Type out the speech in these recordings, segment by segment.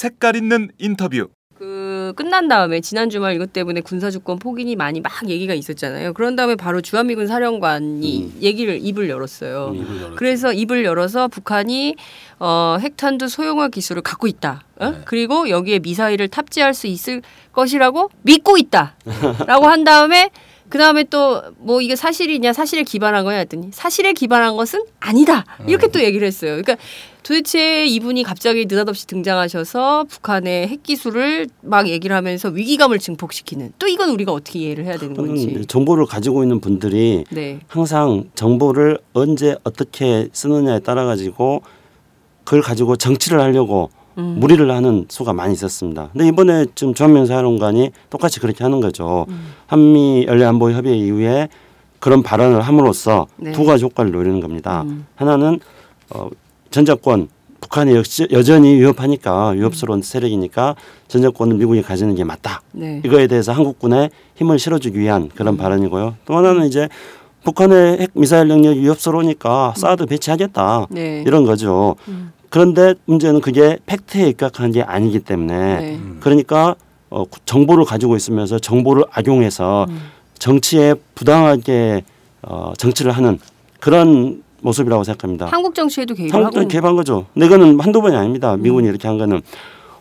색깔 있는 인터뷰 그 끝난 다음에 지난 주말 이것 때문에 군사 주권 폭인이 많이 막 얘기가 있었잖아요. 그런 다음에 바로 주한미군 사령관이 얘기를 입을 열었어요. 그래서 입을 열어서 북한이 어, 핵탄두 소형화 기술을 갖고 있다. 어? 그리고 여기에 미사일을 탑재할 수 있을 것이라고 믿고 있다라고 한 다음에 그 다음에 또 뭐 이게 사실이냐 사실에 기반한 거냐 했더니 사실에 기반한 것은 아니다 이렇게 또 얘기를 했어요. 그러니까 도대체 이분이 갑자기 느닷없이 등장하셔서 북한의 핵 기술을 막 얘기를 하면서 위기감을 증폭시키는 또 이건 우리가 어떻게 이해를 해야 되는 건지. 정보를 가지고 있는 분들이 네. 항상 정보를 언제 어떻게 쓰느냐에 따라 가지고 그걸 가지고 정치를 하려고 음. 무리를 하는 수가 많이 있었습니다. 근데 이번에 지금 주한미군 사령관이 똑같이 그렇게 하는 거죠. 음. 한미 연례 안보 협의 이후에 그런 발언을 함으로써 네. 두 가지 효과를 노리는 겁니다. 음. 하나는 어, 전자권 북한이 역시 여전히 위협하니까 위협스러운 세력이니까 전자권은 미국이 가지는 게 맞다. 네. 이거에 대해서 한국군에 힘을 실어주기 위한 그런 발언이고요. 또 하나는 이제 북한의 핵 미사일 능력이 위협스러우니까 사드 배치하겠다 네. 이런 거죠. 음. 그런데 문제는 그게 팩트에 입각한 게 아니기 때문에 네. 그러니까 어, 정보를 가지고 있으면서 정보를 악용해서 음. 정치에 부당하게 어, 정치를 하는 그런 모습이라고 생각합니다. 한국 정치에도 개입을 한국도 하고 개입한 거죠. 근데 이거는 한두 번이 아닙니다. 미군이 이렇게 한 거는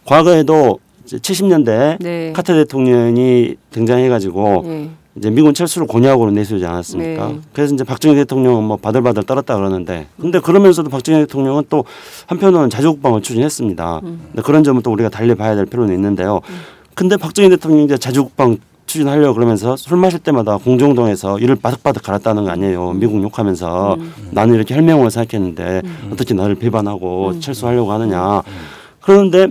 과거에도 이제 70년대 네. 카터 대통령이 등장해가지고 네. 이제 미군 철수를 공약으로 내세우지 않았습니까? 네. 그래서 이제 박정희 대통령은 뭐 바들바들 떨었다 그러는데, 근데 그러면서도 박정희 대통령은 또 한편으로는 자주국방을 추진했습니다. 음. 근데 그런 점은 또 우리가 달리 봐야 될 필요는 있는데요. 근데 박정희 대통령이 이제 자주국방 추진하려고 그러면서 술 마실 때마다 공정동에서 이를 바득바득 갈았다는 거 아니에요. 미국 욕하면서 음. 나는 이렇게 혈맹으로 생각했는데 어떻게 나를 비판하고 음. 철수하려고 하느냐. 그런데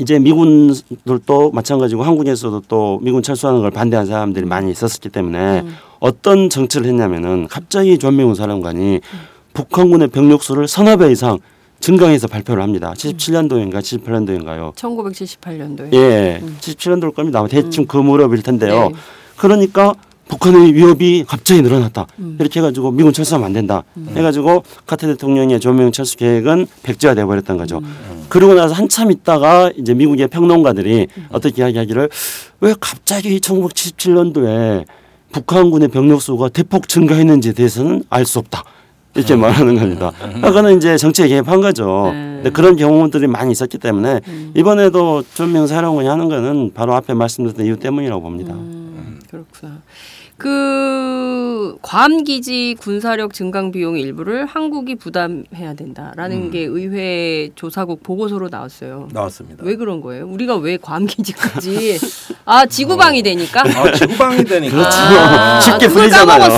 이제 미군들도 마찬가지고 한국에서도 또 미군 철수하는 걸 반대하는 사람들이 많이 있었기 때문에 음. 어떤 정치를 했냐면은 갑자기 주한미군 사령관이 북한군의 병력 수를 서너 배 이상 증강해서 발표를 합니다. 77년도인가 78년도인가요? 1978년도에. 예, 77년도일 겁니다. 대충 그 무렵일 텐데요. 음. 네. 그러니까 북한의 위협이 갑자기 늘어났다. 음. 이렇게 해가지고 미군 철수하면 안 된다. 해가지고 카트 대통령의 조명 철수 계획은 백지화 돼 버렸던 거죠. 음. 그러고 나서 한참 있다가 이제 미국의 평론가들이 어떻게 이야기하기를 왜 갑자기 1977년도에 북한군의 병력 수가 대폭 증가했는지에 대해서는 알 수 없다. 이렇게 말하는 겁니다. 그거는 이제 정치에 개입한 거죠. 음. 근데 그런 경우들이 많이 있었기 때문에 이번에도 전명 사령관이 하는 거는 바로 앞에 말씀드렸던 이유 때문이라고 봅니다. 음, 그렇구나. 그 괌 기지 군사력 증강 비용 일부를 한국이 부담해야 된다라는 게 의회 조사국 보고서로 나왔어요. 나왔습니다. 왜 그런 거예요? 우리가 왜 괌 기지까지 아 지구방이 되니까 아, 지구방이 되니까. 그렇죠. 아, 쉽게 풀리잖아요.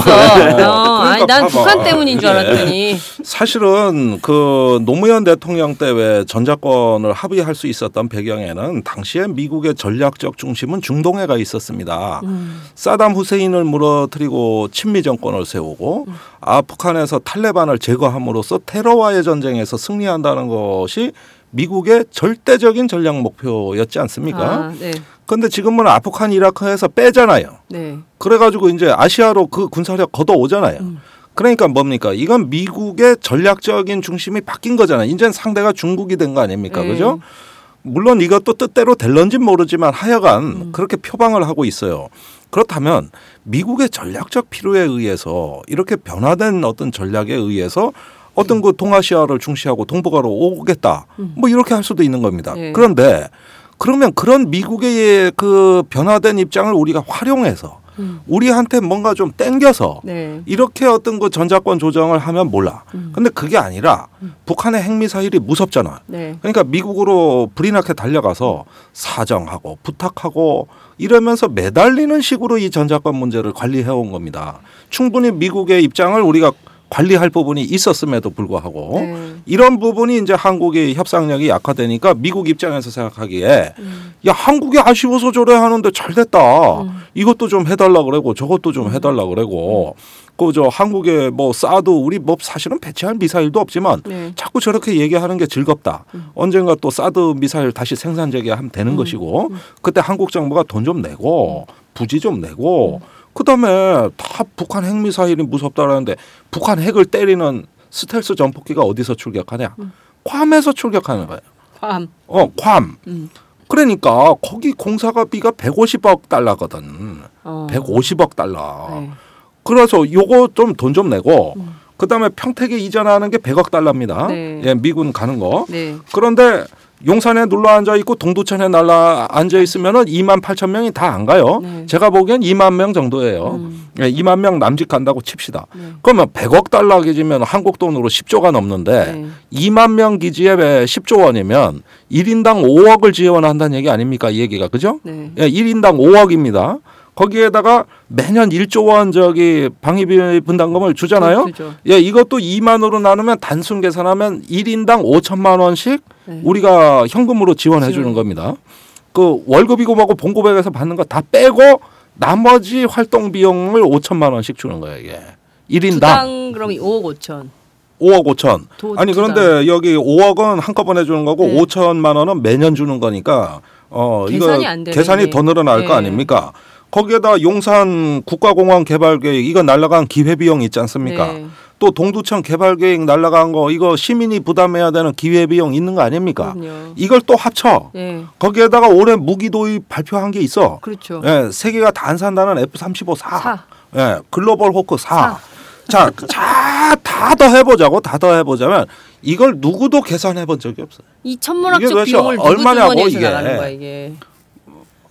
네. 어, 아니 그러니까 난 봐봐. 북한 때문인 줄 예. 알았더니. 사실은 그 노무현 대통령 때 왜 전자권을 합의할 수 있었던 배경에는 당시에 미국의 전략적 중심은 중동에 가 있었습니다. 음. 사담 후세인을 무너뜨리고 친미 정권을 세우고 음. 아 북한에서 탈레반을 제거함으로써 테러와의 전쟁에서 승리한다는 것이 미국의 절대적인 전략 목표였지 않습니까? 아, 네, 그런데 지금은 아프간 이라크에서 빼잖아요. 네. 그래가지고 이제 아시아로 그 군사력 걷어 오잖아요. 그러니까 뭡니까? 이건 미국의 전략적인 중심이 바뀐 거잖아요. 이제 상대가 중국이 된 거 아닙니까? 네. 그죠? 물론 이것도 뜻대로 될런진 모르지만 하여간 그렇게 표방을 하고 있어요. 그렇다면 미국의 전략적 필요에 의해서 이렇게 변화된 어떤 전략에 의해서 어떤 그 동아시아를 중시하고 동북아로 오겠다. 뭐 이렇게 할 수도 있는 겁니다. 네. 그런데 그러면 그런 미국의 그 변화된 입장을 우리가 활용해서 음. 우리한테 뭔가 좀 땡겨서 네. 이렇게 어떤 그 전자권 조정을 하면 몰라. 음. 근데 그게 아니라 북한의 핵미사일이 무섭잖아. 네. 그러니까 미국으로 불이 나게 달려가서 사정하고 부탁하고 이러면서 매달리는 식으로 이 전자권 문제를 관리해 온 겁니다. 충분히 미국의 입장을 우리가 관리할 부분이 있었음에도 불구하고 네. 이런 부분이 이제 한국의 협상력이 약화되니까 미국 입장에서 생각하기에 음. 야 한국이 아쉬워서 저래 하는데 잘 됐다. 이것도 좀 해달라 그러고 저것도 좀 해달라 그러고 그저 한국에 뭐 사드 우리 뭐 사실은 배치할 미사일도 없지만 네. 자꾸 저렇게 얘기하는 게 즐겁다. 언젠가 또 사드 미사일 다시 생산 재개하면 되는 것이고 그때 한국 정부가 돈 좀 내고 부지 좀 내고 그다음에 다 북한 핵 미사일이 무섭다라는데 북한 핵을 때리는 스텔스 전폭기가 어디서 출격하냐? 괌에서 출격하는 거예요. 괌. 어, 괌. 음. 그러니까 거기 공사가비가 150억 달러거든. 어. 150억 달러. 네. 그래서 요거 좀 돈좀 내고 그다음에 평택에 이전하는 게 100억 달러입니다. 네. 예, 미군 가는 거. 네. 그런데 용산에 눌러 앉아 있고 동두천에 날라 앉아 있으면은 2만 8천 명이 다 안 가요. 네. 제가 보기엔 2만 명 정도예요. 음. 예, 2만 명 남짓 간다고 칩시다. 네. 그러면 100억 달러 기지면 한국 돈으로 10조가 넘는데 네. 2만 명 기지에 10조 원이면 1인당 5억을 지원한다는 얘기 아닙니까? 이 얘기가 그죠? 네. 예, 1인당 5억입니다. 거기에다가 매년 1조 원 저기 방위비 분담금을 주잖아요. 그죠. 예, 이것도 2만으로 나누면 단순 계산하면 1인당 5천만 원씩 네. 우리가 현금으로 지원해 주는. 겁니다. 그 월급이고 뭐고 봉고백에서 받는 거 다 빼고 나머지 활동 비용을 5천만 원씩 주는 거예요, 이게. 1인당 주당 그럼 5억 5천. 5억 5천. 도- 아니. 그런데 여기 5억은 한꺼번에 주는 거고 네. 5천만 원은 매년 주는 거니까 어 이거 계산이 안 되네, 계산이. 더 늘어날 거 네. 아닙니까? 거기에다 용산 국가공원 개발 계획 이거 날라간 기회 비용 있지 않습니까? 네. 또 동두천 개발 계획 날라간 거 이거 시민이 부담해야 되는 기회 비용 있는 거 아닙니까? 그럼요. 이걸 또 합쳐. 네. 거기에다가 올해 무기 도입 발표한 게 있어. 그렇죠. 예, 세계가 다 안 산다는 F-35 4. 사. 예, 글로벌 호크 4. 사. 자, 자, 다 더 해보자고, 다 더 해보자면 이걸 누구도 계산해 본 적이 없어요. 이 천문학적 비용을 얼마냐고, 이게. 거야 이게.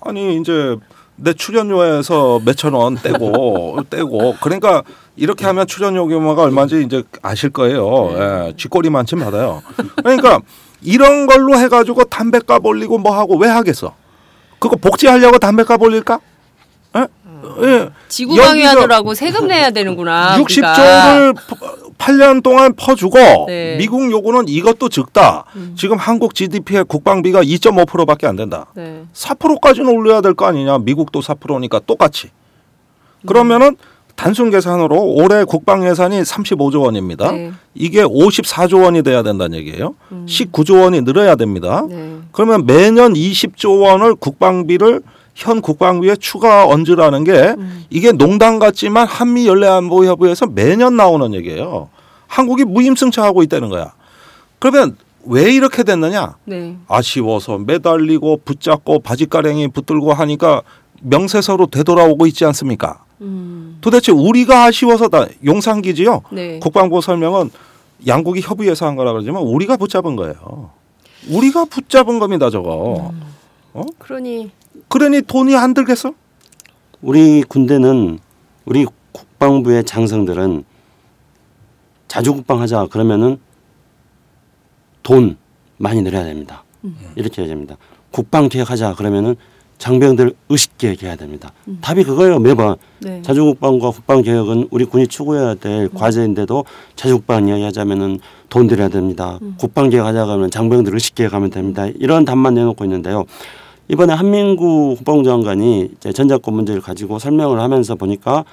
아니 이제 내 출연료에서 몇천 원 떼고 떼고 그러니까 이렇게 하면 출연료 규모가 얼마인지 이제 아실 거예요. 예, 쥐꼬리만큼 받아요. 그러니까 이런 걸로 해가지고 담배값 올리고 뭐 하고 왜 하겠어? 그거 복지하려고 담배값 올릴까? 예? 예. 지구 여기서 방위하느라고 세금 내야 되는구나. 우리가. 60조를 8년 동안 퍼주고 네. 음. 미국 요구는 이것도 적다. 지금 한국 GDP의 국방비가 2.5%밖에 안 된다. 네. 4%까지는 올려야 될 거 아니냐. 미국도 4%니까 똑같이. 그러면은 단순 계산으로 올해 국방 예산이 35조 원입니다. 네. 이게 54조 원이 돼야 된다는 얘기예요. 19조 원이 늘어야 됩니다. 네. 그러면 매년 20조 원을 국방비를 현 국방비에 추가 얹으라는 게 음. 이게 농담 같지만 한미 연례안보협의회에서 매년 나오는 얘기예요. 한국이 무임승차하고 있다는 거야. 그러면 왜 이렇게 됐느냐? 네. 아쉬워서 매달리고 붙잡고 바지가랭이 붙들고 하니까 명세서로 되돌아오고 있지 않습니까? 음. 도대체 우리가 아쉬워서 다 용산기지요. 네. 국방부 설명은 양국이 협의해서 한 거라 그러지만 우리가 붙잡은 거예요. 우리가 붙잡은 겁니다, 저거. 그러니 그러니 돈이 안 들겠어? 우리 군대는 우리 국방부의 장성들은 자주 국방하자 그러면은 돈 많이 늘어야 됩니다. 이렇게 해야 됩니다. 국방개혁하자 그러면은 장병들 의식개혁해야 됩니다. 답이 그거예요 매번. 네. 자주국방과 국방 개혁은 우리 군이 추구해야 될 과제인데도 자주국방 이야기하자면은 돈 들여야 됩니다. 국방 개혁하자 그러면 장병들 의식개혁하면 됩니다. 이런 답만 내놓고 있는데요. 이번에 한민구 국방부 장관이 전작권 문제를 가지고 설명을 하면서 보니까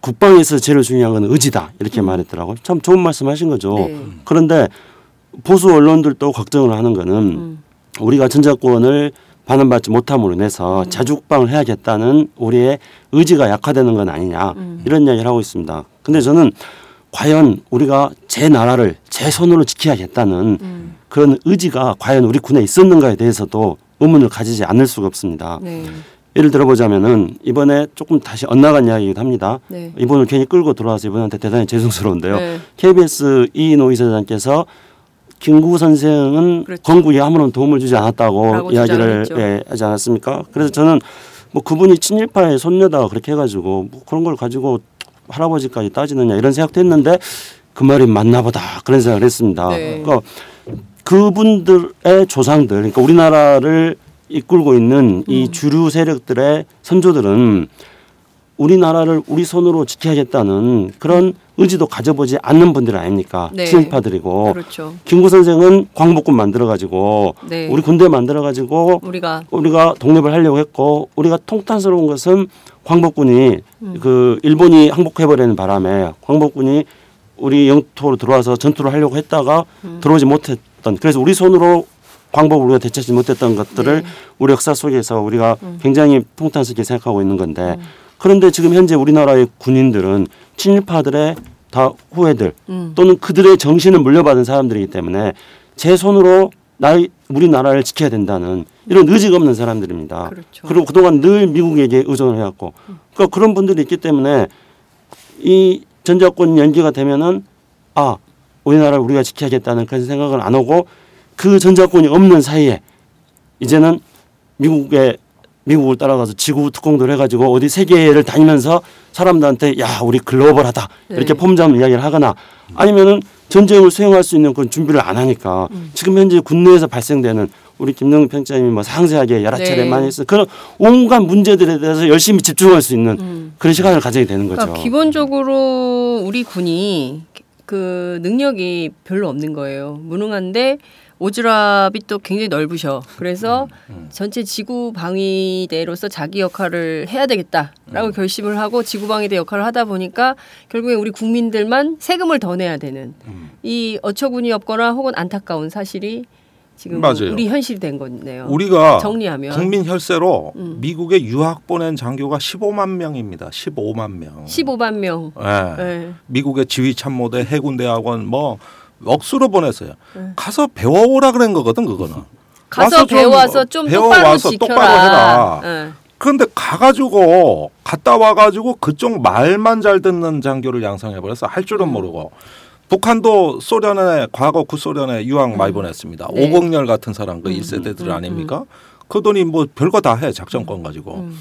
국방에서 제일 중요한 건 의지다 이렇게 말했더라고요. 참 좋은 말씀하신 거죠. 네. 그런데 보수 언론들도 걱정을 하는 거는 음. 우리가 전작권을 반환받지 못함으로 인해서 자주국방을 해야겠다는 우리의 의지가 약화되는 건 아니냐 음. 이런 이야기를 하고 있습니다. 근데 저는 과연 우리가 제 나라를 제 손으로 지켜야겠다는 음. 그런 의지가 과연 우리 군에 있었는가에 대해서도 의문을 가지지 않을 수가 없습니다. 네. 예를 들어보자면은 이번에 조금 다시 엇나간 이야기이기도 합니다. 네. 이분을 괜히 끌고 들어와서 이분한테 대단히 죄송스러운데요. 네. KBS 이인호 이사장께서 김구 선생은 그렇죠. 건국에 아무런 도움을 주지 않았다고 이야기를. 예, 하지 않았습니까? 그래서 저는 뭐 그분이 친일파의 손녀다 그렇게 해가지고 뭐 그런 걸 가지고 할아버지까지 따지느냐 이런 생각도 했는데 그 말이 맞나 보다 그런 생각을 했습니다. 네. 그러니까 그분들의 조상들 그러니까 우리나라를 이끌고 있는 이 음. 주류 세력들의 선조들은 우리나라를 우리 손으로 지켜야겠다는 그런 의지도 가져보지 않는 분들 아닙니까? 네. 친일파들이고 그렇죠. 김구 선생은 광복군 만들어 가지고 네. 우리 군대 만들어 가지고 우리가 우리가 독립을 하려고 했고 우리가 통탄스러운 것은 광복군이 음. 그 일본이 항복해버리는 바람에 광복군이 우리 영토로 들어와서 전투를 하려고 했다가 음. 들어오지 못했 던 그래서 우리 손으로 광복을 우리가 되찾지 못했던 것들을 네. 우리 역사 속에서 우리가 음. 굉장히 통탄스럽게 생각하고 있는 건데 그런데 지금 현재 우리나라의 군인들은 친일파들의 다 후예들 음. 또는 그들의 정신을 물려받은 사람들이기 때문에 제 손으로 나 우리나라를 지켜야 된다는 이런 의지가 없는 사람들입니다. 그렇죠. 리고 그동안 늘 미국에게 의존을 해왔고 그러니까 그런 분들이 있기 때문에 이 전자권 연기가 되면은 아 우리나라를 우리가 지켜야겠다는 그런 생각을 안 하고 그 전자권이 없는 사이에 이제는 미국의 미국을 따라가서 지구 특공도를 해가지고 어디 세계를 다니면서 사람들한테 야 우리 글로벌하다 이렇게 네. 폼잡는 이야기를 하거나 아니면은 전쟁을 수행할 수 있는 그런 준비를 안 하니까 지금 현재 국내에서 발생되는 우리 김동근 평장님이 뭐 상세하게 여러 차례 네. 많이 했어 그런 온갖 문제들에 대해서 열심히 집중할 수 있는 음. 그런 시간을 가지게 되는 거죠. 그러니까 기본적으로 우리 군이 그 능력이 별로 없는 거예요. 무능한데 오지랖이 또 굉장히 넓으셔. 그래서 음, 전체 지구 방위대로서 자기 역할을 해야 되겠다라고 음. 결심을 하고 지구 방위대 역할을 하다 보니까 결국에 우리 국민들만 세금을 더 내야 되는 음. 이 어처구니 없거나 혹은 안타까운 사실이 지금 맞아요. 우리 현실이 된 거네요. 우리가 정리하면 국민 혈세로 음. 미국에 유학 보낸 장교가 15만 명입니다. 15만 명. 15만 명. 예. 네. 미국의 지휘 참모대 해군 대학원 뭐 억수로 보냈어요. 네. 가서 배워오라 그런 거거든 그거는. 가서 와서 좀 좀 똑바로 지켜라. 똑바로 해라. 네. 그런데 가가지고 갔다 와가지고 그쪽 말만 잘 듣는 장교를 양성해 버려서 할 줄은 음. 모르고 북한도 소련에 과거 구소련에 유학 많이 보냈습니다. 네. 오공열 같은 사람 그 음, 일 1세대들 음, 음, 아닙니까? 그 돈이 뭐 별거 다 해 작전권 가지고. 음.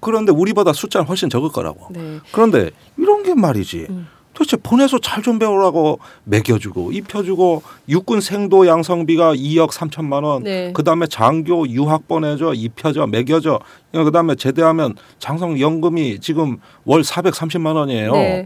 그런데 우리보다 숫자는 훨씬 적을 거라고. 네. 그런데 이런 게 말이지. 음. 도대체 보내서 잘 좀 배우라고 먹여주고 입혀주고 육군 생도 양성비가 2억 3천만 원. 네. 그다음에 장교 유학 보내줘 입혀줘 먹여줘. 그다음에 제대하면 장성 연금이 지금 월 430만 원이에요. 네.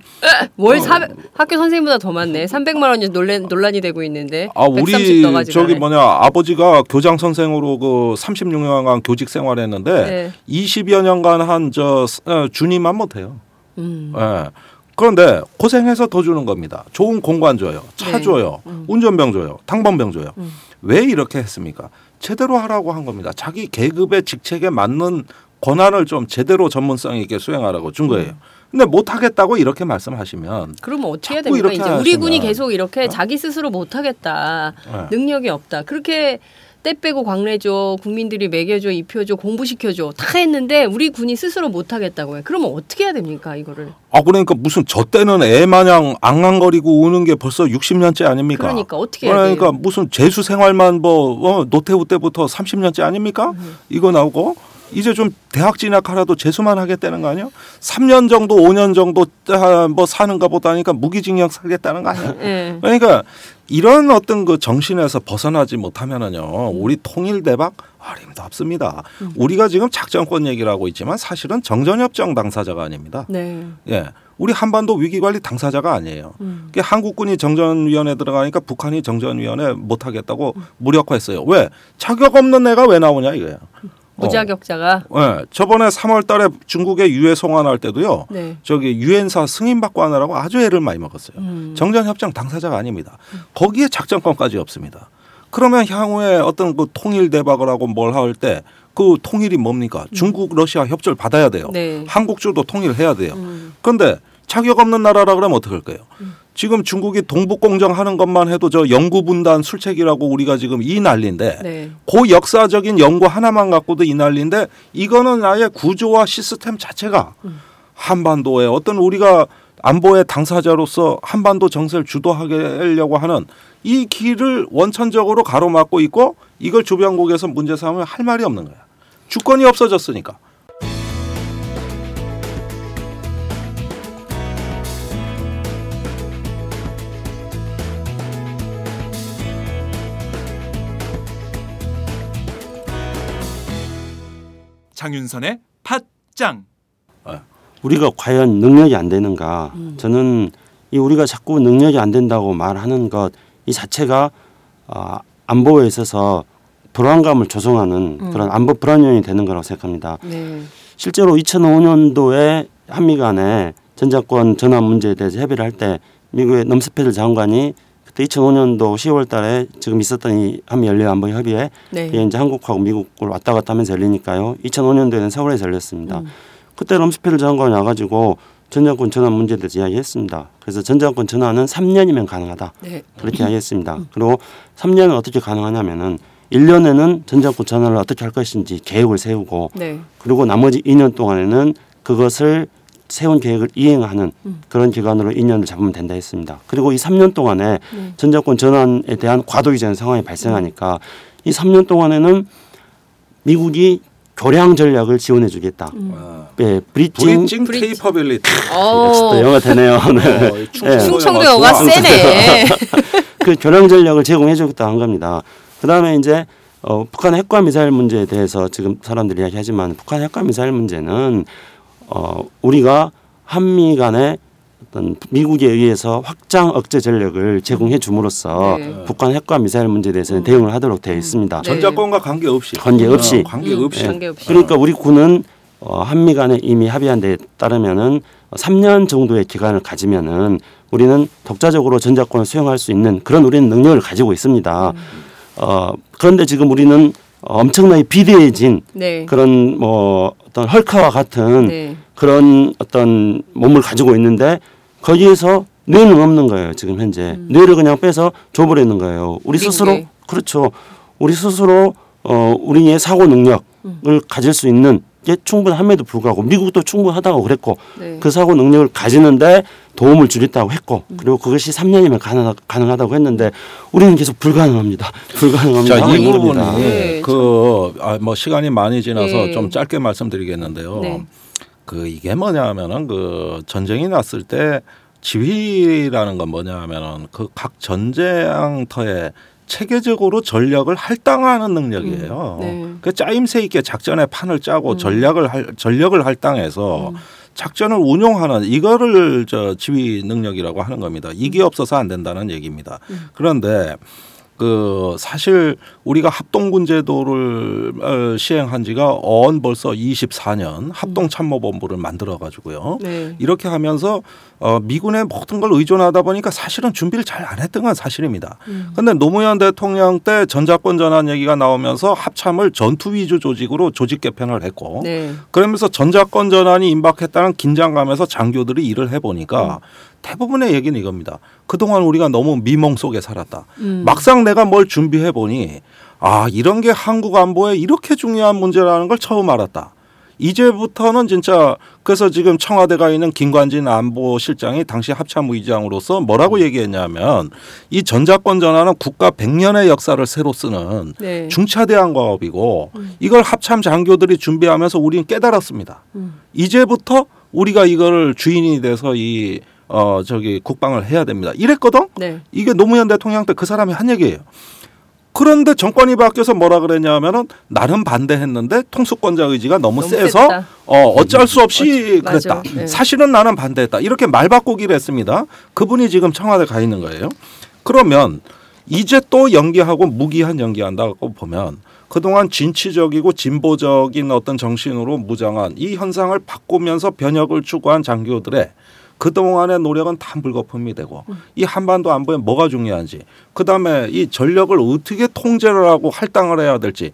월 400, 학교 선생님보다 더 많네. 300만 원이 논란, 논란이 되고 있는데. 아130 우리 저기. 뭐냐 아버지가 교장 선생으로 그 36년간 교직 생활했는데 네. 20여 년간 한저 준이만 못해요. 음. 예. 그런데 고생해서 더 주는 겁니다. 좋은 공간 줘요. 차 네. 줘요. 음. 운전병 줘요. 당번병 줘요. 음. 왜 이렇게 했습니까? 제대로 하라고 한 겁니다. 자기 계급의 직책에 맞는 권한을 좀 제대로 전문성 있게 수행하라고 준 거예요. 근데 못 하겠다고 이렇게 말씀하시면 그러면 어떻게 해야 됩니까? 이제 우리. 군이 계속 이렇게 어? 자기 스스로 못 하겠다. 예. 능력이 없다. 그렇게 때 빼고 광내줘, 국민들이 먹여줘, 입혀줘, 공부시켜줘 다 했는데 우리 군이 스스로 못 하겠다고 해. 그러면 어떻게 해야 됩니까 이거를? 아 그러니까 무슨 저 때는 애 마냥 앙앙거리고 우는 게 벌써 60년째 아닙니까? 그러니까 어떻게 해야 그러니까 돼요? 무슨 재수 생활만 뭐 어, 노태우 때부터 30년째 아닙니까? 음. 이거 나오고 이제 좀 대학 진학하라도 재수만 하겠다는 거 아니야? 3년 정도 5년 정도 아, 뭐 사는가 보다 하니까 무기징역 살겠다는 거 아니야? 예. 그러니까 이런 어떤 그 정신에서 벗어나지 못하면은요 우리 통일 대박 어림도 없습니다. 음. 우리가 지금 작전권 얘기를 하고 있지만 사실은 정전협정 당사자가 아닙니다. 네. 예, 우리 한반도 위기관리 당사자가 아니에요. 음. 그게 한국군이 정전위원회 들어가니까 북한이 정전위원회 못하겠다고 음. 무력화했어요. 왜 자격 없는 애가 왜 나오냐 이거예요. 무자격자가 어. 예, 저번에 3월달에 중국에 유해 송환할 때도요. 네. 저기 유엔사 승인 받고 하느라고 아주 애를 많이 먹었어요. 음. 정전협정 당사자가 아닙니다. 거기에 작전권까지 없습니다. 그러면 향후에 어떤 그 통일 대박을 하고 뭘 할 때 그 통일이 뭡니까? 중국, 러시아 협조를 받아야 돼요. 음. 네. 한국 주도 통일해야 돼요. 음. 그런데 자격 없는 나라라 그러면 어떡할 거예요? 지금 중국이 동북공정 하는 것만 해도 저 영구 분단 술책이라고 우리가 지금 이 난리인데 네. 그 역사적인 연구 하나만 갖고도 이 난리인데 이거는 아예 구조와 시스템 자체가 한반도에 어떤 우리가 안보의 당사자로서 한반도 정세를 주도하려고 하는 이 길을 원천적으로 가로막고 있고 이걸 주변국에서 문제 삼으면 할 말이 없는 거야. 주권이 없어졌으니까. 장윤선의 팟짱 우리가 과연 능력이 안 되는가? 음. 저는 이 우리가 자꾸 능력이 안 된다고 말하는 것 이 자체가 어, 안보에 있어서 불안감을 조성하는 음. 그런 안보 불안 요인이 되는 거라고 생각합니다. 네. 실제로 2005년도에 한미 간의 전자권 전환 문제에 대해서 협의를 할 때 미국의 넘스페드 장관이 그때 2005년도 10월 달에 지금 있었던 이 한미 연례 안보 협의회 네. 그게 이제 한국하고 미국을 왔다 갔다 하면서 열리니까요. 2005년도에는 서울에서 열렸습니다. 음. 그때 럼스펠 장관이 와가지고 전자권 전환 문제에 대해서 이야기했습니다. 그래서 전자권 전환은 3년이면 가능하다. 네. 그렇게 이야기했습니다. 그리고 3년은 어떻게 가능하냐면은 1년에는 전자권 전환을 어떻게 할 것인지 계획을 세우고 네. 그리고 나머지 2년 동안에는 그것을 세운 계획을 이행하는 음. 그런 기간으로 2년을 잡으면 된다 했습니다. 그리고 이 3년 동안에 네. 전자권 전환에 대한 과도기적인 상황이 발생하니까 이 3년 동안에는 미국이 교량 전략을 지원해 주겠다. 음. 아, 예, 브리징 브리징 어. 영어 되네요. 네. 어, 충청도 충청도 영어 영화 좋아. 세네. 그 교량 전략을 제공해 주겠다 한 겁니다. 그다음에 이제 어, 북한 핵과 미사일 문제에 대해서 지금 사람들이 이야기하지만 북한 핵과 미사일 문제는 어, 우리가 한미 간의 어떤 미국에 의해서 확장 억제 전력을 제공해 줌으로써 네. 북한 핵과 미사일 문제에 대해서는 음. 대응을 하도록 되어 있습니다. 네. 전자권과 관계없이. 관계없이. 어, 관계없이. 음, 관계없이. 그러니까 우리 군은 어, 한미 간에 이미 합의한 데 따르면은 3년 정도의 기간을 가지면은 우리는 독자적으로 전자권을 수용할 수 있는 그런 우리는 능력을 가지고 있습니다. 어, 그런데 지금 우리는 어, 엄청나게 비대해진 네. 그런 뭐 어떤 헐크와 같은 네. 그런 어떤 몸을 가지고 있는데 거기에서 뇌는 없는 거예요 지금 현재 뇌를 그냥 빼서 줘버리는 거예요 우리. 스스로 그렇죠 우리 스스로 어 우리의 사고 능력을 가질 수 있는 게 충분함에도 불구하고 미국도 충분하다고 그랬고 네. 그 사고 능력을 가지는데 도움을 주겠다고 했고 그리고 그것이 3년이면 가능, 가능하다고 했는데 우리는 계속 불가능합니다 불가능합니다 자, 이 겁니다. 네, 그, 아, 뭐 시간이 많이 지나서 네. 좀 짧게 말씀드리겠는데요. 네. 그 이게 뭐냐 하면은 그 전쟁이 났을 때 지휘라는 건 뭐냐 하면은 그 각 전쟁터에 체계적으로 전력을 할당하는 능력이에요. 음, 네. 그 짜임새 있게 작전의 판을 짜고 음. 전략을 할, 전력을 할당해서 음. 작전을 운용하는 이거를 저 지휘 능력이라고 하는 겁니다. 이게 없어서 안 된다는 얘기입니다. 음. 그런데 그 사실 우리가 합동군 제도를 어, 시행한 지가 언 벌써 24년 합동참모본부를 만들어 가지고요. 네. 이렇게 하면서 어, 미군의 모든 걸 의존하다 보니까 사실은 준비를 잘 안 했던 건 사실입니다. 음. 근데 노무현 대통령 때 전자권 전환 얘기가 나오면서 합참을 전투 위주 조직으로 조직 개편을 했고 네. 그러면서 전자권 전환이 임박했다는 긴장감에서 장교들이 일을 해 보니까 대부분의 얘기는 이겁니다. 그동안 우리가 너무 미몽 속에 살았다. 음. 막상 내가 뭘 준비해 보니 아 이런 게 한국 안보에 이렇게 중요한 문제라는 걸 처음 알았다. 이제부터는 진짜 그래서 지금 청와대가 있는 김관진 안보실장이 당시 합참의장으로서 뭐라고 얘기했냐면 이 전자권 전환은 국가 100년의 역사를 새로 쓰는 네. 중차대한 과업이고 이걸 합참 장교들이 준비하면서 우리는 깨달았습니다. 음. 이제부터 우리가 이거를 주인이 돼서 이 어 저기 국방을 해야 됩니다. 이랬거든. 네. 이게 노무현 대통령 때 그 사람이 한 얘기예요. 그런데 정권이 바뀌어서 뭐라 그랬냐면은 나름 반대했는데 통수권자 의지가 너무, 너무 세서 셌다. 어 어쩔 수 없이 어, 그랬다. 네. 사실은 나는 반대했다. 이렇게 말 바꾸기를 했습니다. 그분이 지금 청와대 가 있는 거예요. 그러면 이제 또 연기하고 무기한 연기한다고 보면 그동안 진취적이고 진보적인 어떤 정신으로 무장한 이 현상을 바꾸면서 변혁을 추구한 장교들의 그동안의 노력은 다 물거품이 되고 이 한반도 안보에 뭐가 중요한지 그다음에 이 전력을 어떻게 통제를 하고 할당을 해야 될지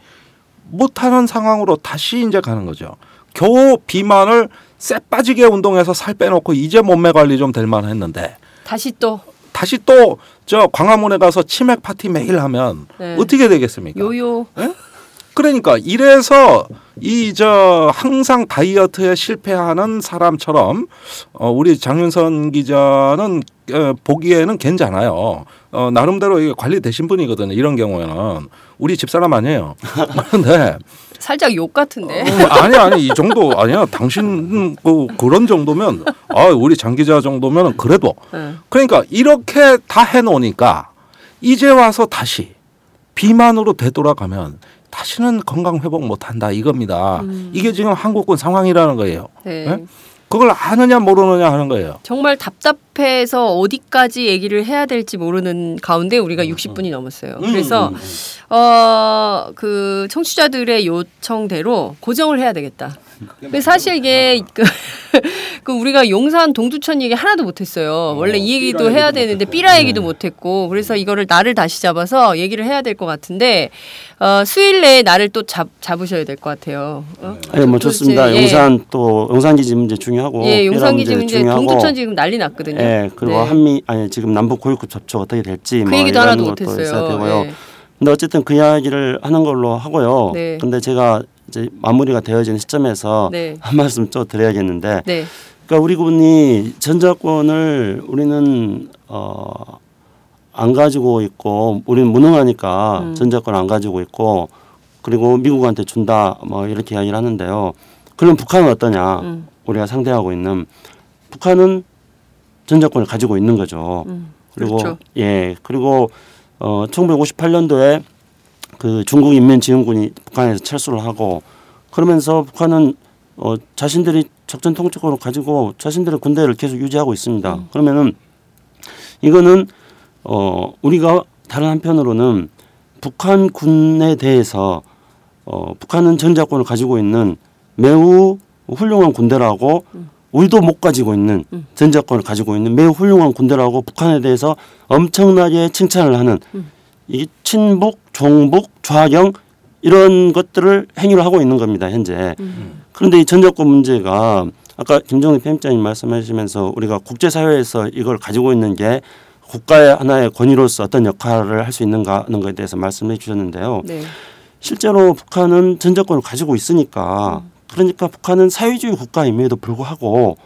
못하는 상황으로 다시 이제 가는 거죠. 겨우 비만을 쎄 빠지게 운동해서 살 빼놓고 이제 몸매 관리 좀 될 만했는데 다시 또 다시 또 저 광화문에 가서 치맥 파티 매일 하면 네. 어떻게 되겠습니까? 요요. 그러니까 이래서 이 저 항상 다이어트에 실패하는 사람처럼 어 우리 장윤선 기자는 어, 보기에는 괜찮아요. 어 나름대로 이게 관리되신 분이거든요. 이런 경우에는 우리 집사람 아니에요. 그런데 살짝 욕 같은데. 어, 아니 아니 이 정도 아니야. 당신 그 그런 정도면 아 우리 장 기자 정도면 그래도 네. 그러니까 이렇게 다 해놓으니까 이제 와서 다시 비만으로 되돌아가면 다시는 건강 회복 못한다 이겁니다. 음. 이게 지금 한국군 상황이라는 거예요. 네. 네? 그걸 아느냐 모르느냐 하는 거예요. 정말 답답해서 어디까지 얘기를 해야 될지 모르는 가운데 우리가 음, 60분이 넘었어요. 그래서 어, 그 청취자들의 요청대로 고정을 해야 되겠다. 근데 사실 이게 그, 그 우리가 용산 동두천 얘기 하나도 못했어요. 원래 이 얘기도 해야 되는데 삐라 얘기도 못했고 그래서 이거를 날을 다시 잡아서 얘기를 해야 될 것 같은데 어, 수일 내에 나를 또 잡, 잡으셔야 될 것 같아요. 어? 예, 뭐또 좋습니다. 이제, 예. 용산 또 용산 기지 문제 중요하고 예, 용산 기지 문제 중요하고, 동두천 지금 난리 났거든요. 예, 그리고 네. 한미 아니 지금 남북 고위급 접촉 어떻게 될지 그 뭐 얘기도 하나도 못했어요. 되고요. 예. 근데 어쨌든 그 이야기를 하는 걸로 하고요. 네. 근데 제가 이제 마무리가 되어지는 시점에서 네. 한 말씀 또 드려야겠는데, 네. 그러니까 우리 군이 전자권을 우리는 어. 안 가지고 있고 우리는 무능하니까 음. 전자권 안 가지고 있고 그리고 미국한테 준다 뭐 이렇게 이야기를 하는데요. 그럼 북한은 어떠냐? 음. 우리가 상대하고 있는 북한은 전자권을 가지고 있는 거죠. 음, 그리고 그렇죠. 예 그리고 어 1958년도에 그 중국 인민지원군이 북한에서 철수를 하고 그러면서 북한은 어 자신들이 작전 통제권을 가지고 자신들의 군대를 계속 유지하고 있습니다. 음. 그러면은 이거는 어 우리가 다른 한편으로는 북한 군에 대해서 어 북한은 전자권을 가지고 있는 매우 훌륭한 군대라고 우리도 못 가지고 있는 음. 전자권을 가지고 있는 매우 훌륭한 군대라고 북한에 대해서 엄청나게 칭찬을 하는 음. 이 친북, 종북, 좌경 이런 것들을 행위를 하고 있는 겁니다 현재. 음. 그런데 이 전자권 문제가 아까 김정일 편집장님 말씀하시면서 우리가 국제사회에서 이걸 가지고 있는 게 국가의 하나의 권위로서 어떤 역할을 할 수 있는가 하는 것에 대해서 말씀해 주셨는데요. 네. 실제로 북한은 전자권을 가지고 있으니까 그러니까 북한은 사회주의 국가임에도 불구하고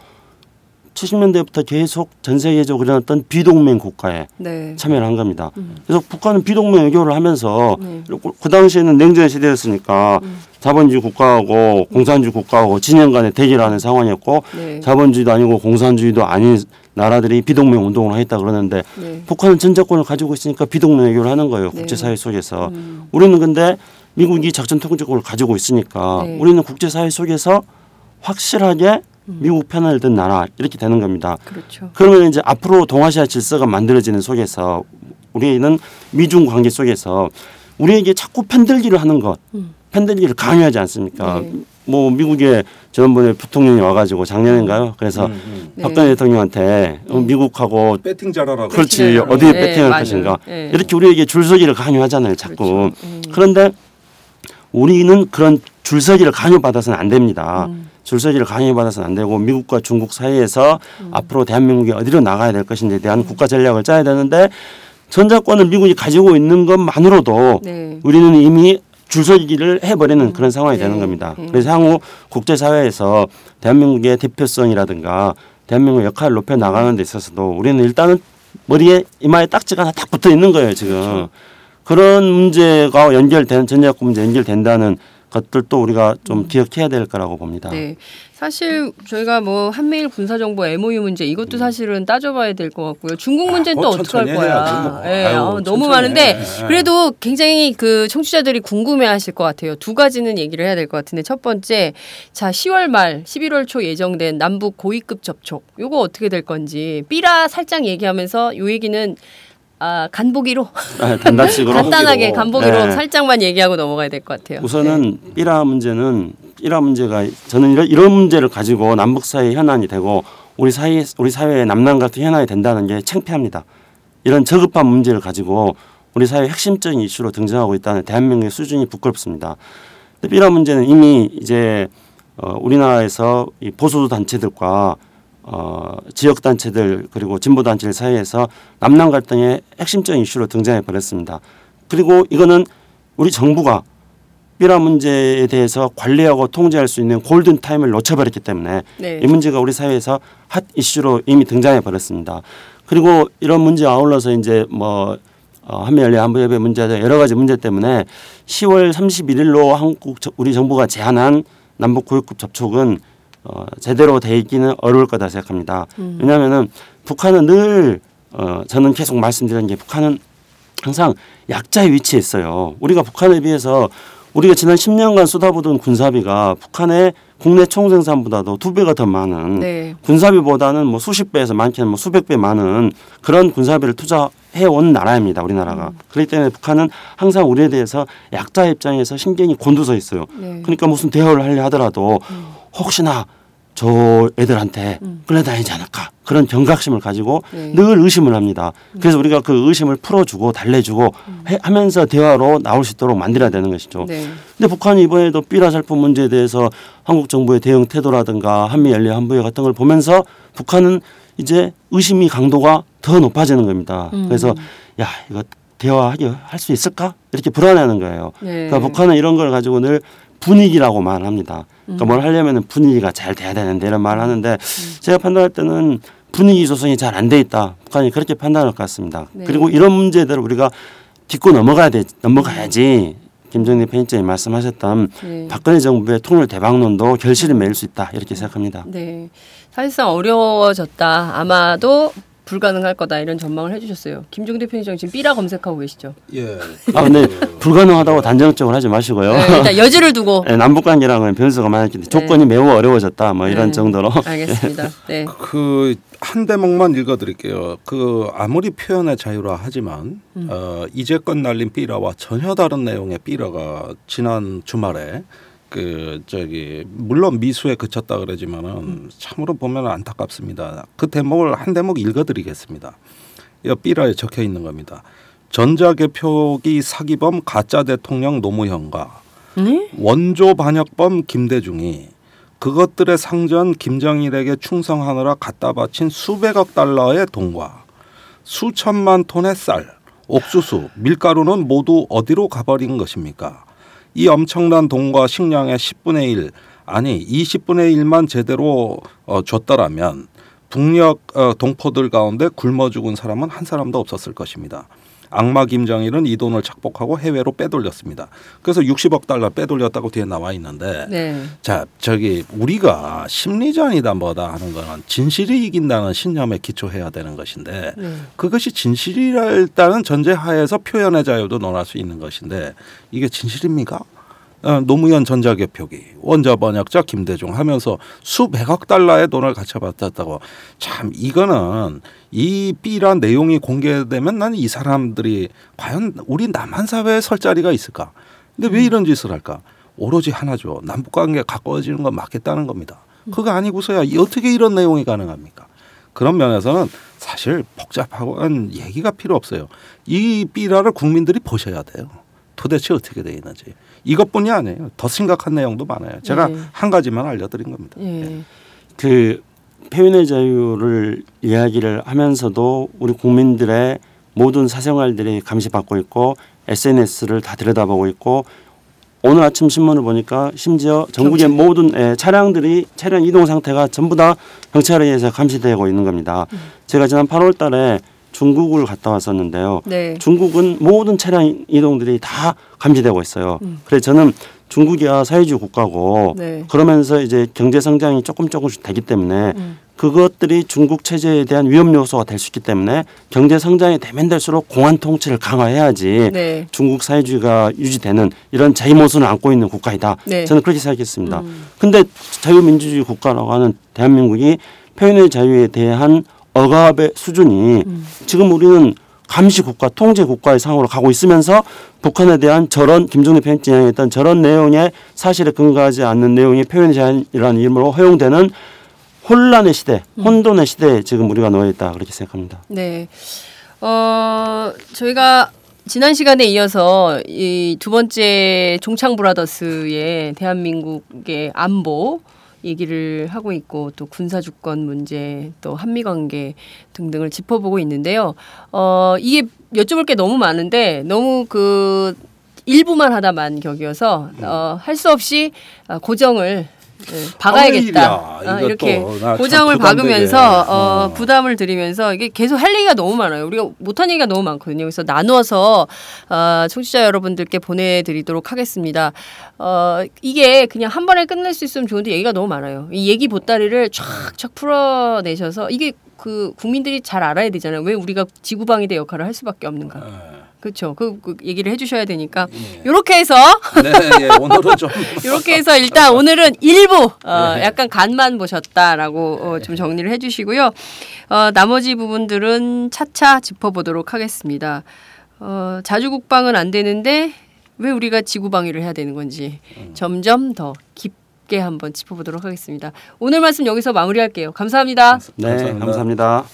70년대부터 계속 전 세계적으로 일어났던 비동맹 국가에 네. 참여를 한 겁니다. 음. 그래서 북한은 비동맹 외교를 하면서 네. 그- 그 당시에는 냉전 시대였으니까 음. 자본주의 국가하고 공산주의 국가하고 진영 간의 대결을 하는 상황이었고 네. 자본주의도 아니고 공산주의도 아닌 나라들이 비동맹 운동을 하겠다 그러는데 네. 북한은 전자권을 가지고 있으니까 비동맹 외교를 하는 거예요. 네. 국제사회 속에서. 음. 우리는 근데 미국이 작전 통제권을 가지고 있으니까 네. 우리는 국제사회 속에서 확실하게 음. 미국 편을 든 나라 이렇게 되는 겁니다. 그렇죠. 그러면 이제 앞으로 동아시아 질서가 만들어지는 속에서 우리는 미중 관계 속에서 우리에게 자꾸 편들기를 하는 것, 음. 편들기를 강요하지 않습니까? 네. 뭐 미국에 지난번에 부통령이 와가지고 작년인가요? 그래서 네. 박근혜 대통령한테 어, 미국하고 배팅 잘하라고. 그렇지 배팅을 어디에. 네, 배팅할. 것인가 네. 이렇게 우리에게 줄서기를 강요하잖아요 자꾸 그렇죠. 음. 그런데 우리는 그런 줄서기를 강요받아서는 안 됩니다 음. 줄서기를 강요받아서는 안 되고 미국과 중국 사이에서 음. 앞으로 대한민국이 어디로 나가야 될 것인지에 대한 국가 전략을 짜야 되는데 전자권을 미국이 가지고 있는 것만으로도 네. 우리는 이미 줄서기를 해버리는 그런 상황이 네. 되는 겁니다. 네. 그래서 향후 국제사회에서 대한민국의 대표성이라든가 대한민국 역할을 높여 나가는 데 있어서도 우리는 일단은 머리에 이마에 딱지가 하나 딱 붙어 있는 거예요 지금. 그렇죠. 그런 문제가 연결된 전자권 문제 연결된다는 것들도 우리가 좀 기억해야 될 거라고 봅니다. 음. 네. 사실 저희가 뭐 한미일 군사 정보 MOU 문제 이것도 사실은 따져봐야 될 것 같고요. 중국 문제는 또 그거 어떻게 할 거야. 뭐. 예, 아유, 어, 너무 많은데 해. 그래도 굉장히 그 청취자들이 궁금해하실 것 같아요. 두 가지는 얘기를 해야 될 것 같은데 첫 번째, 자 10월 말 11월 초 예정된 남북 고위급 접촉 요거 어떻게 될 건지 삐라 살짝 얘기하면서 요 얘기는 아, 간보기로 아, 단답식으로 간단하게 간보기로 네. 살짝만 얘기하고 넘어가야 될 것 같아요. 우선은 삐라 문제는 삐라 문제가 저는 이런, 이런 문제를 가지고 남북 사이 현안이 되고 우리 사이 우리 사회의 남남 같은 현안이 된다는 게 창피합니다. 이런 저급한 문제를 가지고 우리 사회 핵심적인 이슈로 등장하고 있다는 대한민국의 수준이 부끄럽습니다. 삐라 문제는 이미 이제 어, 우리나라에서 이 보수 단체들과 어, 지역 단체들 그리고 진보 단체들 사이에서 남남 갈등의 핵심적인 이슈로 등장해 버렸습니다. 그리고 이거는 우리 정부가 삐라 문제에 대해서 관리하고 통제할 수 있는 골든 타임을 놓쳐버렸기 때문에 네. 이 문제가 우리 사회에서 hot issue로 이미 등장해 버렸습니다. 그리고 이런 문제 아울러서 이제 뭐 어, 한미연례 한부협의 문제 등 여러 가지 문제 때문에 10월 31일로 한국 저- 우리 정부가 제안한 남북 고위급 접촉은 어, 제대로 돼 있기는 어려울 거다 생각합니다. 음. 왜냐하면은 북한은 늘 어, 저는 계속 말씀드리는 게 북한은 항상 약자의 위치에 있어요. 우리가 북한에 비해서 우리가 지난 10년간 쏟아부은 군사비가 북한의 국내 총생산보다도 두 배가 더 많은 네. 군사비보다는 뭐 수십 배에서 많게는 뭐 수백 배 많은 그런 군사비를 투자해 온 나라입니다. 우리나라가. 음. 그렇기 때문에 북한은 항상 우리에 대해서 약자 입장에서 신경이 곤두서 있어요. 네. 그러니까 무슨 대화를 하려 하더라도 혹시나 저 애들한테 음. 끌려다니지 않을까 그런 경각심을 가지고 네. 늘 의심을 합니다. 그래서 우리가 그 의심을 풀어주고 달래주고 해- 하면서 대화로 나올 수 있도록 만들어야 되는 것이죠. 네. 근데 북한이 이번에도 삐라 살포 문제에 대해서 한국 정부의 대응 태도라든가 한미 연례 한부회 같은 걸 보면서 북한은 이제 의심이 강도가 더 높아지는 겁니다. 음. 그래서 야 이거 대화하기 할 수 있을까 이렇게 불안해하는 거예요. 네. 그러니까 북한은 이런 걸 가지고 늘 분위기라고 말합니다. 음. 그러니까 뭘 하려면 분위기가 잘 돼야 되는데 이런 말을 하는데 제가 판단할 때는 분위기 조성이 잘 안 돼 있다. 북한이 그렇게 판단할 것 같습니다. 네. 그리고 이런 문제들을 우리가 딛고 넘어가야 돼 넘어가야지. 김정일 편집장이 말씀하셨던 네. 박근혜 정부의 통일 대박론도 결실을 맺을 수 있다 이렇게 생각합니다. 네. 사실상 어려워졌다. 아마도 불가능할 거다 이런 전망을 해주셨어요. 김종대 편집장 지금 삐라 검색하고 계시죠? 예. 아 근데 불가능하다고 단정적으로 하지 마시고요. 네, 일단 여지를 두고 네, 남북 관계랑은 변수가 많았기 때문에 조건이 매우 어려워졌다 뭐 이런 네. 정도로 알겠습니다. 네. 그 한 대목만 읽어드릴게요. 그 아무리 표현의 자유라 하지만 음. 어, 이제껏 날린 삐라와 전혀 다른 내용의 삐라가 지난 주말에 그 저기 물론 미수에 그쳤다 그러지만은 음. 참으로 보면 안타깝습니다. 그 대목을 한 대목 읽어드리겠습니다. 이 삐라에 적혀 있는 겁니다. 전자개표기 사기범 가짜 대통령 노무현과 네? 원조 반역범 김대중이 그것들의 상전 김정일에게 충성하느라 갖다 바친 수백억 달러의 돈과 수천만 톤의 쌀, 옥수수, 밀가루는 모두 어디로 가버린 것입니까? 이 엄청난 돈과 식량의 10분의 1 아니 20분의 1만 제대로 어, 줬더라면 북녘 어, 동포들 가운데 굶어 죽은 사람은 한 사람도 없었을 것입니다. 악마 김정일은 이 돈을 착복하고 해외로 빼돌렸습니다. 그래서 60억 달러 빼돌렸다고 뒤에 나와 있는데 네. 자 저기 우리가 심리전이다 뭐다 하는 거는 진실이 이긴다는 신념에 기초해야 되는 것인데 네. 그것이 진실이라는 전제하에서 표현의 자유도 논할 수 있는 것인데 이게 진실입니까? 어, 노무현 전자개표기 원자 번역자 김대중 하면서 수백억 달러의 돈을 가져받았다고 참 이거는 이 B란 내용이 공개되면 나는 이 사람들이 과연 우리 남한 사회에 설 자리가 있을까? 근데 왜 이런 짓을 할까? 오로지 하나죠. 남북 관계 가까워지는 건 맞겠다는 겁니다. 그거 아니고서야 이 어떻게 이런 내용이 가능합니까? 그런 면에서는 사실 복잡하고 한 얘기가 필요 없어요. 이 삐라를 국민들이 보셔야 돼요. 도대체 어떻게 돼 있는지. 이것뿐이 아니에요. 더 심각한 내용도 많아요. 제가 네. 한 가지만 알려드린 겁니다. 예. 그 표현의 자유를 이야기를 하면서도 우리 국민들의 모든 사생활들이 감시받고 있고 SNS를 다 들여다보고 있고 오늘 아침 신문을 보니까 심지어 전국의 모든 예, 차량들이 차량 이동 상태가 전부 다 경찰에 의해서 감시되고 있는 겁니다. 제가 지난 8월 달에 중국을 갔다 왔었는데요. 네. 중국은 모든 차량 이동들이 다 감지되고 있어요. 그래서 저는 중국이야 사회주의 국가고 네. 그러면서 이제 경제 성장이 조금 조금씩 되기 때문에 음. 그것들이 중국 체제에 대한 위험 요소가 될 수 있기 때문에 경제 성장이 되면 될수록 공안 통치를 강화해야지 네. 중국 사회주의가 유지되는 이런 자유모순을 안고 있는 국가이다. 네. 저는 그렇게 생각했습니다. 음. 근데 자유민주주의 국가라고 하는 대한민국이 표현의 자유에 대한 억압의 수준이 음. 지금 우리는 감시 국가, 통제 국가의 상으로 가고 있으면서 북한에 대한 저런 김정일 편집장이 했던 저런 내용의 사실에 근거하지 않는 내용이 표현의 자유라는 이름으로 허용되는 혼란의 시대, 음. 혼돈의 시대에 지금 우리가 놓여 있다 그렇게 생각합니다. 네. 어, 저희가 지난 시간에 이어서 이 두 번째 종창 브라더스의 대한민국의 안보 얘기를 하고 있고 또 군사 주권 문제 또 한미 관계 등등을 짚어보고 있는데요. 어, 이게 여쭤볼 게 너무 많은데 너무 그 일부만 하다만 격이어서 어, 할 수 없이 어, 고정을 예, 박아야겠다. 어, 이렇게 부담되게. 박으면서 어, 어. 부담을 드리면서 이게 계속 할 얘기가 너무 많아요. 우리가 못한 얘기가 너무 많거든요. 그래서 나누어서 어, 청취자 여러분들께 보내드리도록 하겠습니다. 어, 이게 그냥 한 번에 끝낼 수 있으면 좋은데 얘기가 너무 많아요. 이 얘기 보따리를 쫙쫙 풀어내셔서 이게 그 국민들이 잘 알아야 되잖아요. 왜 우리가 지구방위대 역할을 할 수밖에 없는가. 그렇죠. 그, 그 얘기를 해주셔야 되니까 예. 이렇게 해서 네, 예, 오늘은 좀 이렇게 해서 일단 오늘은 일부 어, 네. 약간 간만 보셨다라고 어, 좀 정리를 해주시고요. 어, 나머지 부분들은 차차 짚어보도록 하겠습니다. 어, 자주국방은 안 되는데 왜 우리가 지구방위를 해야 되는 건지 점점 더 깊게 한번 짚어보도록 하겠습니다. 오늘 말씀 여기서 마무리할게요. 감사합니다. 네, 감사합니다. 감사합니다.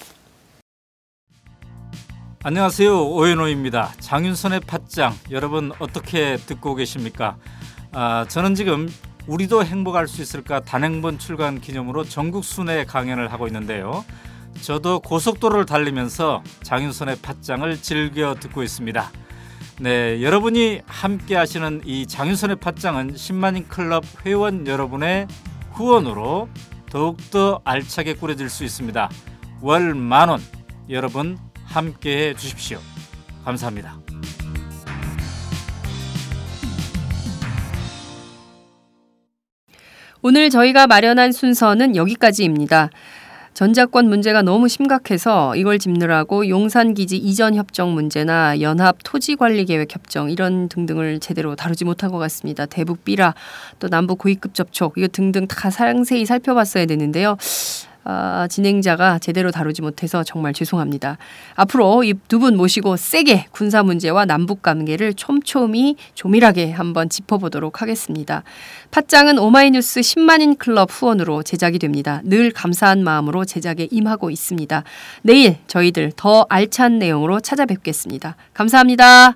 안녕하세요 오연호입니다. 장윤선의 팟짱 여러분 어떻게 듣고 계십니까? 아, 저는 지금 우리도 행복할 수 있을까 단행본 출간 기념으로 전국 순회 강연을 하고 있는데요. 저도 고속도로를 달리면서 장윤선의 팟짱을 즐겨 듣고 있습니다. 네, 여러분이 함께 하시는 이 장윤선의 팟짱은 10만인 클럽 회원 여러분의 후원으로 더욱더 알차게 꾸려질 수 있습니다. 월 만원 여러분 함께 해 주십시오. 감사합니다. 오늘 저희가 마련한 순서는 여기까지입니다. 전자권 문제가 너무 심각해서 이걸 짚느라고 용산기지 이전 협정 문제나 연합 토지관리계획 협정 이런 등등을 제대로 다루지 못한 것 같습니다. 대북 비라 또 남북 고위급 접촉 이거 등등 다 상세히 살펴봤어야 되는데요. 아, 진행자가 제대로 다루지 못해서 정말 죄송합니다. 앞으로 이 두 분 모시고 세게 군사 문제와 남북 관계를 촘촘히 조밀하게 한번 짚어보도록 하겠습니다. 팟짱은 오마이뉴스 10만인 클럽 후원으로 제작이 됩니다. 늘 감사한 마음으로 제작에 임하고 있습니다. 내일 저희들 더 알찬 내용으로 찾아뵙겠습니다. 감사합니다.